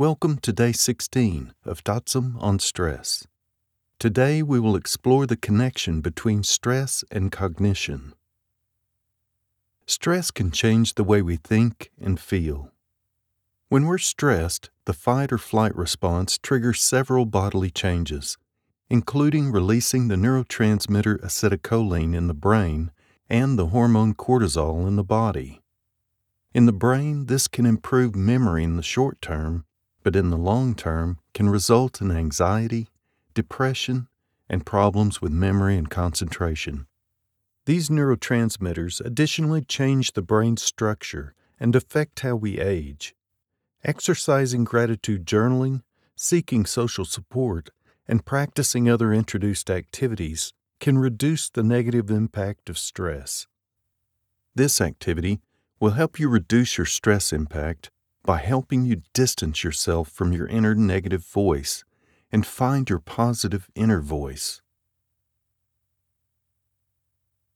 Welcome to day 16 of Tatsum on Stress. Today we will explore the connection between stress and cognition. Stress can change the way we think and feel. When we're stressed, the fight or flight response triggers several bodily changes, including releasing the neurotransmitter acetylcholine in the brain and the hormone cortisol in the body. In the brain, this can improve memory in the short term, but in the long term can result in anxiety, depression, and problems with memory and concentration. These neurotransmitters additionally change the brain's structure and affect how we age. Exercising gratitude journaling, seeking social support, and practicing other introduced activities can reduce the negative impact of stress. This activity will help you reduce your stress impact by helping you distance yourself from your inner negative voice and find your positive inner voice.